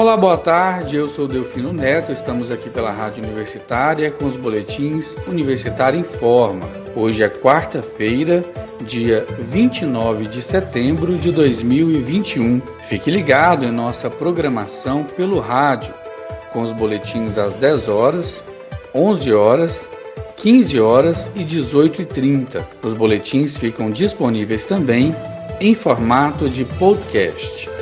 Olá, boa tarde. Eu sou Delfino Neto. Estamos aqui pela Rádio Universitária com os boletins Universitário em Forma. Hoje é quarta-feira, dia 29 de setembro de 2021. Fique ligado em nossa programação pelo rádio, com os boletins às 10 horas, 11 horas, 15 horas e 18 e 30. Os boletins ficam disponíveis também em formato de podcast.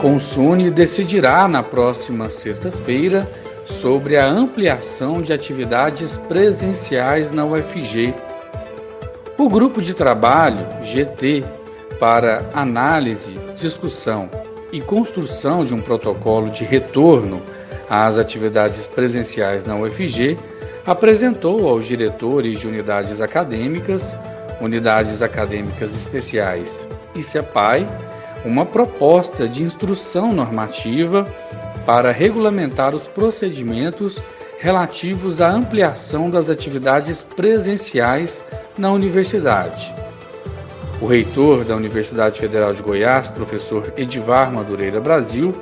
Consune decidirá na próxima sexta-feira sobre a ampliação de atividades presenciais na UFG. O grupo de trabalho GT para análise, discussão e construção de um protocolo de retorno às atividades presenciais na UFG apresentou aos diretores de unidades acadêmicas, unidades acadêmicas especiais e CEPAI uma proposta de instrução normativa para regulamentar os procedimentos relativos à ampliação das atividades presenciais na universidade. O reitor da Universidade Federal de Goiás, professor Edivar Madureira Brasil,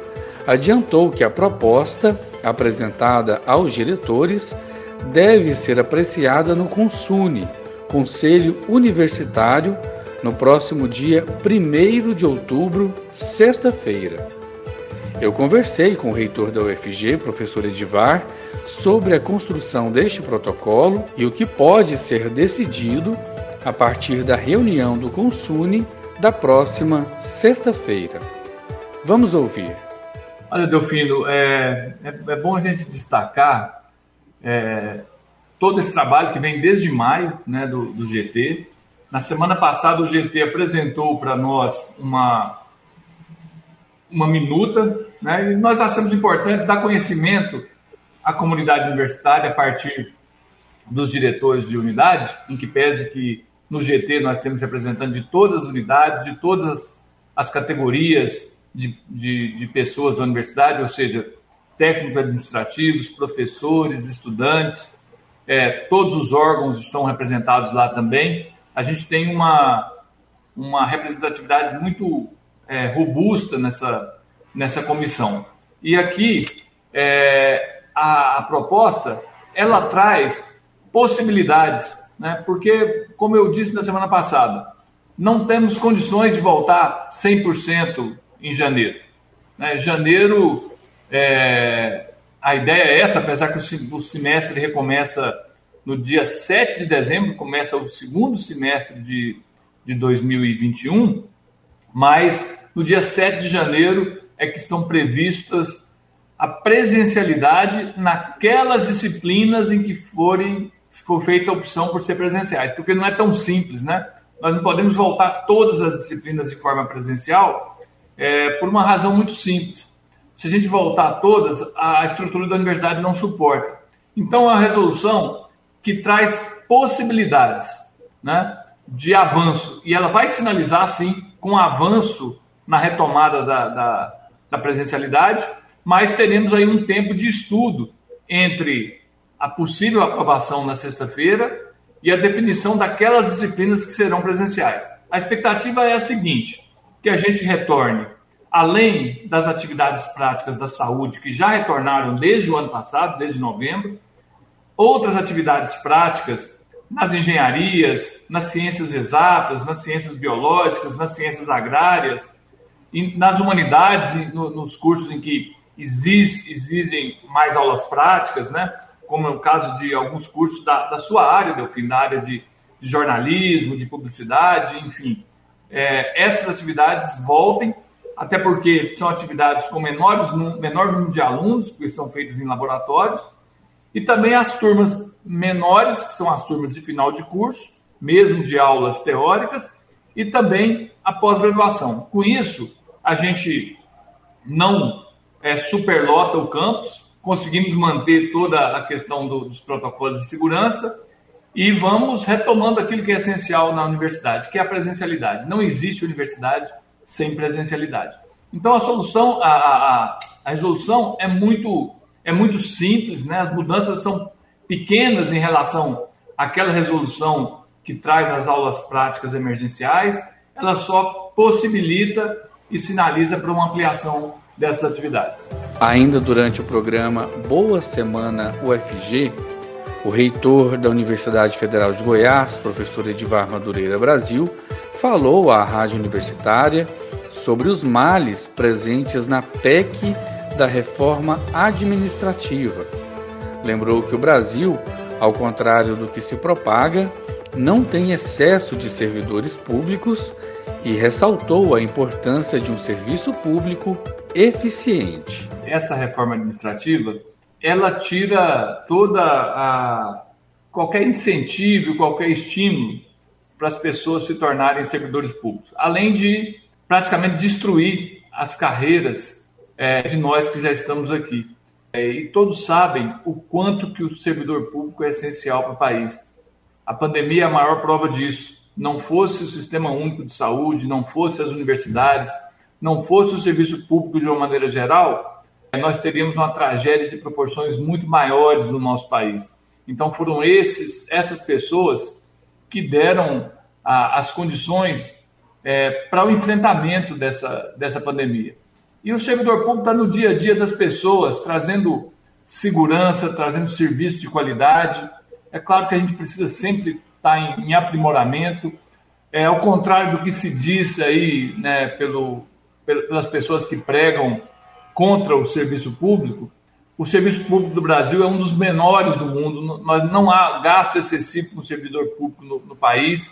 adiantou que a proposta apresentada aos diretores deve ser apreciada no CONSUNE, Conselho Universitário no próximo dia 1 de outubro, sexta-feira. Eu conversei com o reitor da UFG, professor Edivar, sobre a construção deste protocolo e o que pode ser decidido a partir da reunião do Consune da próxima sexta-feira. Vamos ouvir. Olha, Delfino, é, é, é bom a gente destacar é, todo esse trabalho que vem desde maio né, do, do GT, na semana passada, o GT apresentou para nós uma, uma minuta, né? e nós achamos importante dar conhecimento à comunidade universitária a partir dos diretores de unidade, em que pese que no GT nós temos representantes de todas as unidades, de todas as categorias de, de, de pessoas da universidade, ou seja, técnicos administrativos, professores, estudantes, é, todos os órgãos estão representados lá também a gente tem uma, uma representatividade muito é, robusta nessa, nessa comissão. E aqui, é, a, a, proposta, ela traz possibilidades, né? porque, como eu disse na semana passada, não temos condições de voltar 100% em janeiro. Né? Janeiro, é, a ideia é essa, apesar que o semestre recomeça no dia 7 de dezembro, começa o segundo semestre de, de 2021, mas no dia 7 de janeiro é que estão previstas a presencialidade naquelas disciplinas em que forem for feita a opção por ser presenciais, porque não é tão simples, né? Nós não podemos voltar todas as disciplinas de forma presencial é, por uma razão muito simples. Se a gente voltar todas, a estrutura da universidade não suporta. Então, a resolução que traz possibilidades né, de avanço. E ela vai sinalizar, sim, com avanço na retomada da, da, da presencialidade, mas teremos aí um tempo de estudo entre a possível aprovação na sexta-feira e a definição daquelas disciplinas que serão presenciais. A expectativa é a seguinte: que a gente retorne, além das atividades práticas da saúde que já retornaram desde o ano passado, desde novembro, outras atividades práticas nas engenharias, nas ciências exatas, nas ciências biológicas, nas ciências agrárias, nas humanidades, nos cursos em que exigem mais aulas práticas, né? como é o caso de alguns cursos da, da sua área, Delfim, da área de, de jornalismo, de publicidade, enfim. É, essas atividades voltem, até porque são atividades com menores, menor número de alunos, porque são feitas em laboratórios, e também as turmas menores, que são as turmas de final de curso, mesmo de aulas teóricas, e também a pós-graduação. Com isso, a gente não é, superlota o campus, conseguimos manter toda a questão do, dos protocolos de segurança e vamos retomando aquilo que é essencial na universidade, que é a presencialidade. Não existe universidade sem presencialidade. Então a solução, a, a, a resolução é muito é muito simples, né? as mudanças são pequenas em relação àquela resolução que traz as aulas práticas emergenciais, ela só possibilita e sinaliza para uma ampliação dessas atividades. Ainda durante o programa Boa Semana UFG, o reitor da Universidade Federal de Goiás, professor Edivar Madureira Brasil, falou à rádio universitária sobre os males presentes na PEC da reforma administrativa. Lembrou que o Brasil, ao contrário do que se propaga, não tem excesso de servidores públicos e ressaltou a importância de um serviço público eficiente. Essa reforma administrativa ela tira toda a qualquer incentivo, qualquer estímulo para as pessoas se tornarem servidores públicos, além de praticamente destruir as carreiras é, de nós que já estamos aqui. É, e todos sabem o quanto que o servidor público é essencial para o país. A pandemia é a maior prova disso. Não fosse o sistema único de saúde, não fosse as universidades, não fosse o serviço público de uma maneira geral, nós teríamos uma tragédia de proporções muito maiores no nosso país. Então foram esses, essas pessoas que deram a, as condições é, para o enfrentamento dessa, dessa pandemia. E o servidor público está no dia a dia das pessoas, trazendo segurança, trazendo serviço de qualidade. É claro que a gente precisa sempre estar em, em aprimoramento. É, ao contrário do que se diz aí né, pelo, pelas pessoas que pregam contra o serviço público, o serviço público do Brasil é um dos menores do mundo, mas não há gasto excessivo com o servidor público no, no país.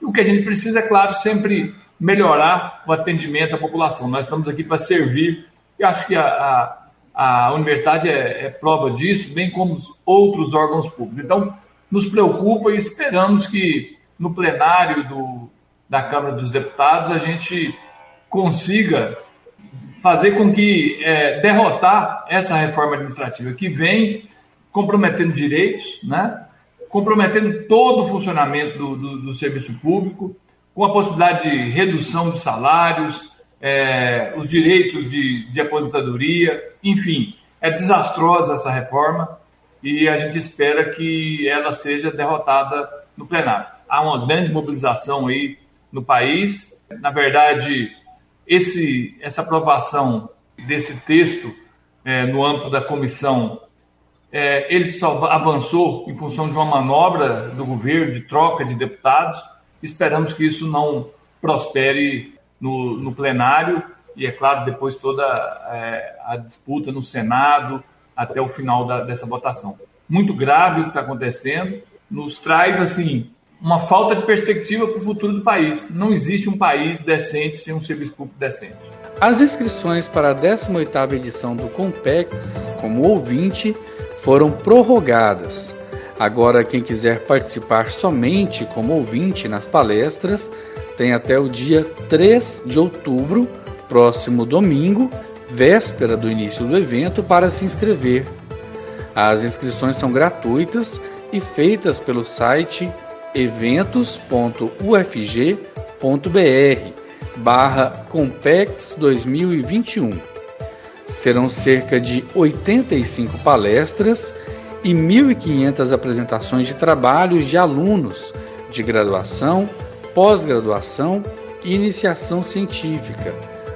E o que a gente precisa, é claro, sempre melhorar o atendimento à população. Nós estamos aqui para servir, e acho que a, a, a universidade é, é, prova disso, bem como os outros órgãos públicos. Então, nos preocupa e esperamos que no plenário do, da Câmara dos Deputados a gente consiga fazer com que é, derrotar essa reforma administrativa que vem comprometendo direitos, né? comprometendo todo o funcionamento do, do, do serviço público, com a possibilidade de redução de salários, é, os direitos de, de aposentadoria, enfim, é desastrosa essa reforma e a gente espera que ela seja derrotada no plenário. Há uma grande mobilização aí no país. Na verdade, esse, essa aprovação desse texto é, no âmbito da comissão, é, ele só avançou em função de uma manobra do governo de troca de deputados. Esperamos que isso não prospere no, no plenário e, é claro, depois toda é, a disputa no Senado até o final da, dessa votação. Muito grave o que está acontecendo, nos traz assim uma falta de perspectiva para o futuro do país. Não existe um país decente sem um serviço público decente. As inscrições para a 18ª edição do Compex, como ouvinte, foram prorrogadas. Agora, quem quiser participar somente como ouvinte nas palestras, tem até o dia 3 de outubro, próximo domingo, véspera do início do evento, para se inscrever. As inscrições são gratuitas e feitas pelo site eventos.ufg.br barra Compex 2021. Serão cerca de 85 palestras e 1.500 apresentações de trabalhos de alunos de graduação, pós-graduação e iniciação científica,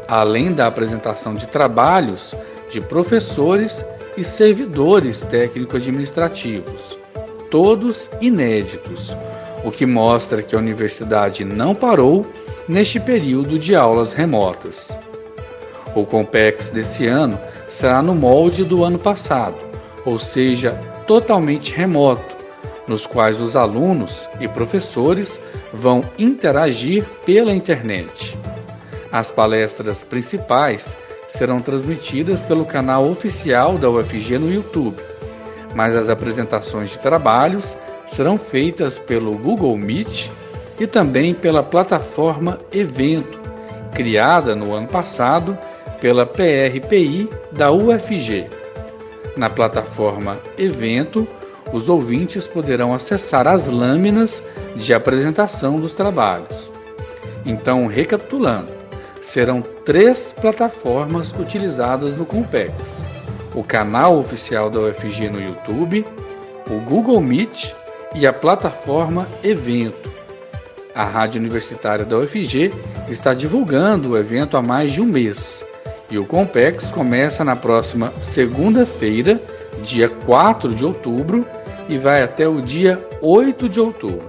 além da apresentação de trabalhos de professores e servidores técnico-administrativos, todos inéditos, o que mostra que a universidade não parou neste período de aulas remotas. O Compex desse ano será no molde do ano passado, ou seja, totalmente remoto, nos quais os alunos e professores vão interagir pela internet. As palestras principais serão transmitidas pelo canal oficial da UFG no YouTube, mas as apresentações de trabalhos serão feitas pelo Google Meet e também pela plataforma Evento, criada no ano passado pela PRPI da UFG. Na plataforma Evento, os ouvintes poderão acessar as lâminas de apresentação dos trabalhos. Então, recapitulando, serão três plataformas utilizadas no Compex: o canal oficial da UFG no YouTube, o Google Meet e a plataforma Evento. A Rádio Universitária da UFG está divulgando o evento há mais de um mês. E o Compex começa na próxima segunda-feira, dia 4 de outubro, e vai até o dia 8 de outubro.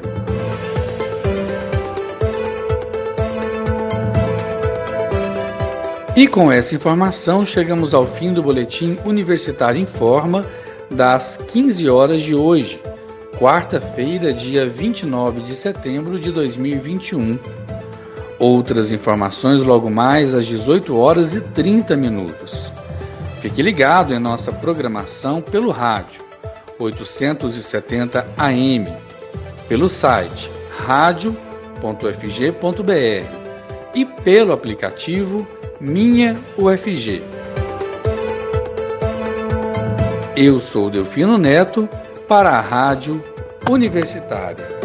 E com essa informação chegamos ao fim do boletim Universitário em Forma das 15 horas de hoje, quarta-feira, dia 29 de setembro de 2021. Outras informações logo mais às 18 horas e 30 minutos. Fique ligado em nossa programação pelo rádio 870 AM, pelo site radio.fg.br e pelo aplicativo Minha UFG. Eu sou Delfino Neto para a Rádio Universitária.